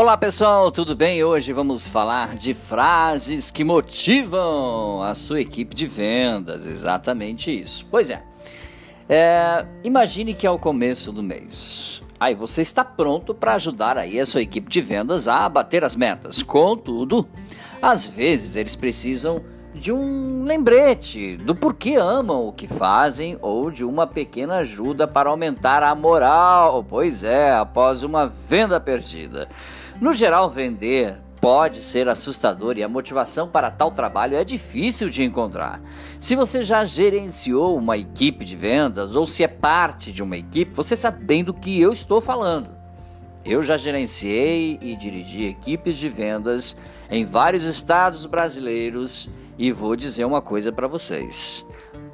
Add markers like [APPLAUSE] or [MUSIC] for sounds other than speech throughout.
Olá pessoal, tudo bem? Hoje vamos falar de frases que motivam a sua equipe de vendas, exatamente isso. Pois é, é imagine que é o começo do mês. Aí você está pronto para ajudar aí a sua equipe de vendas a bater as metas. Contudo, às vezes eles precisam de um lembrete do porquê amam o que fazem ou de uma pequena ajuda para aumentar a moral. Pois é, após uma venda perdida. No geral, vender pode ser assustador e a motivação para tal trabalho é difícil de encontrar. Se você já gerenciou uma equipe de vendas ou se é parte de uma equipe, você sabe bem do que eu estou falando. Eu já gerenciei e dirigi equipes de vendas em vários estados brasileiros e vou dizer uma coisa para vocês.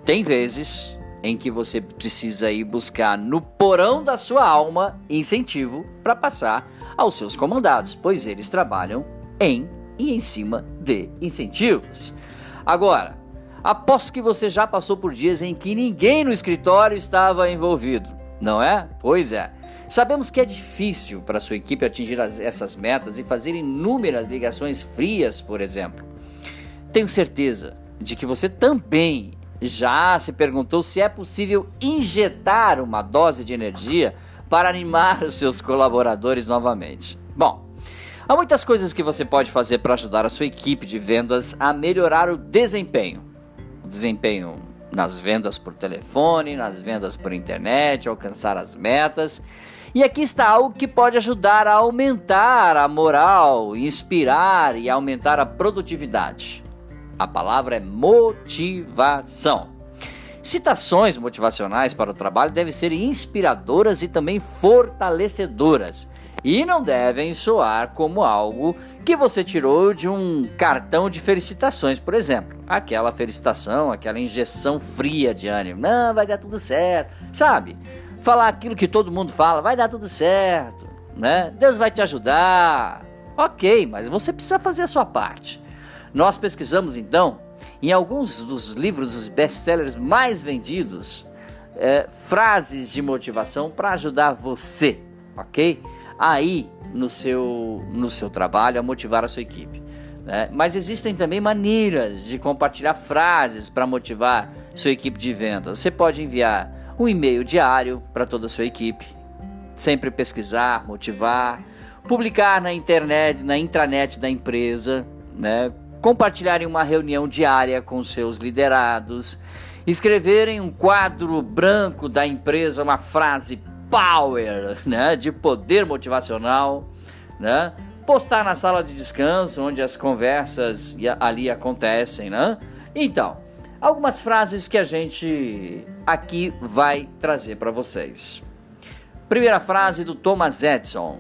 Tem vezes em que você precisa ir buscar no porão da sua alma incentivo para passar aos seus comandados, pois eles trabalham em e em cima de incentivos. Agora, aposto que você já passou por dias em que ninguém no escritório estava envolvido, não é? Pois é. Sabemos que é difícil para sua equipe atingir as, essas metas e fazer inúmeras ligações frias, por exemplo. Tenho certeza de que você também já se perguntou se é possível injetar uma dose de energia para animar os seus colaboradores novamente. Bom, há muitas coisas que você pode fazer para ajudar a sua equipe de vendas a melhorar o desempenho. O desempenho nas vendas por telefone, nas vendas por internet, alcançar as metas. E aqui está algo que pode ajudar a aumentar a moral, inspirar e aumentar a produtividade. A palavra é motivação. Citações motivacionais para o trabalho devem ser inspiradoras e também fortalecedoras e não devem soar como algo que você tirou de um cartão de felicitações, por exemplo. Aquela felicitação, aquela injeção fria de ânimo. Não, vai dar tudo certo, sabe? Falar aquilo que todo mundo fala, vai dar tudo certo, né? Deus vai te ajudar. Ok, mas você precisa fazer a sua parte. Nós pesquisamos então em alguns dos livros, dos best-sellers mais vendidos, é, frases de motivação para ajudar você, ok? Aí no seu, no seu trabalho a motivar a sua equipe. Né? Mas existem também maneiras de compartilhar frases para motivar sua equipe de vendas. Você pode enviar um e-mail diário para toda a sua equipe, sempre pesquisar, motivar, publicar na internet, na intranet da empresa, né? Compartilharem uma reunião diária com seus liderados, escreverem um quadro branco da empresa, uma frase power, né, de poder motivacional, né? Postar na sala de descanso onde as conversas ali acontecem, né? Então, algumas frases que a gente aqui vai trazer para vocês. Primeira frase do Thomas Edison: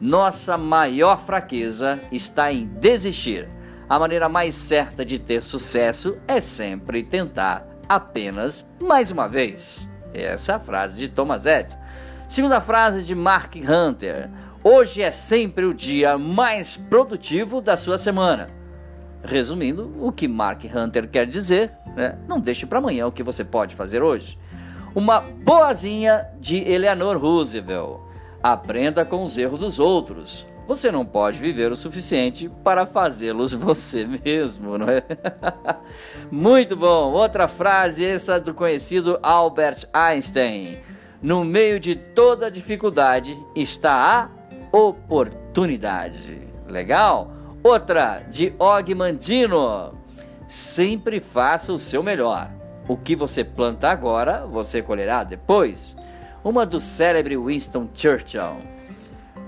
Nossa maior fraqueza está em desistir a maneira mais certa de ter sucesso é sempre tentar apenas mais uma vez. Essa é a frase de Thomas Edison. Segunda frase de Mark Hunter: Hoje é sempre o dia mais produtivo da sua semana. Resumindo, o que Mark Hunter quer dizer, né? não deixe para amanhã o que você pode fazer hoje. Uma boazinha de Eleanor Roosevelt. Aprenda com os erros dos outros. Você não pode viver o suficiente para fazê-los [LAUGHS] você mesmo, não é? [LAUGHS] Muito bom. Outra frase essa do conhecido Albert Einstein. No meio de toda dificuldade está a oportunidade. Legal? Outra de Og Mandino. Sempre faça o seu melhor. O que você planta agora, você colherá depois. Uma do célebre Winston Churchill.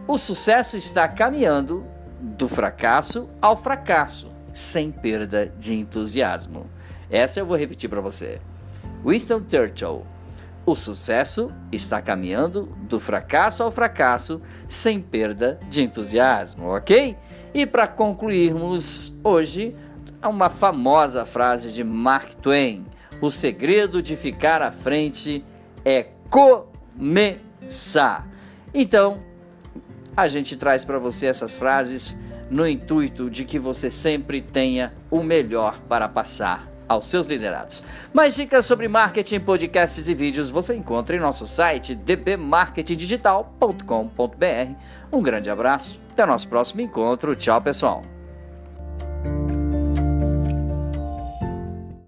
O sucesso está caminhando do fracasso ao fracasso, sem perda de entusiasmo. Essa eu vou repetir para você. Winston Churchill. O sucesso está caminhando do fracasso ao fracasso, sem perda de entusiasmo, ok? E para concluirmos hoje, uma famosa frase de Mark Twain: O segredo de ficar à frente é começar. Então, a gente traz para você essas frases no intuito de que você sempre tenha o melhor para passar aos seus liderados. Mais dicas sobre marketing, podcasts e vídeos você encontra em nosso site dbmarketingdigital.com.br. Um grande abraço, até nosso próximo encontro. Tchau, pessoal.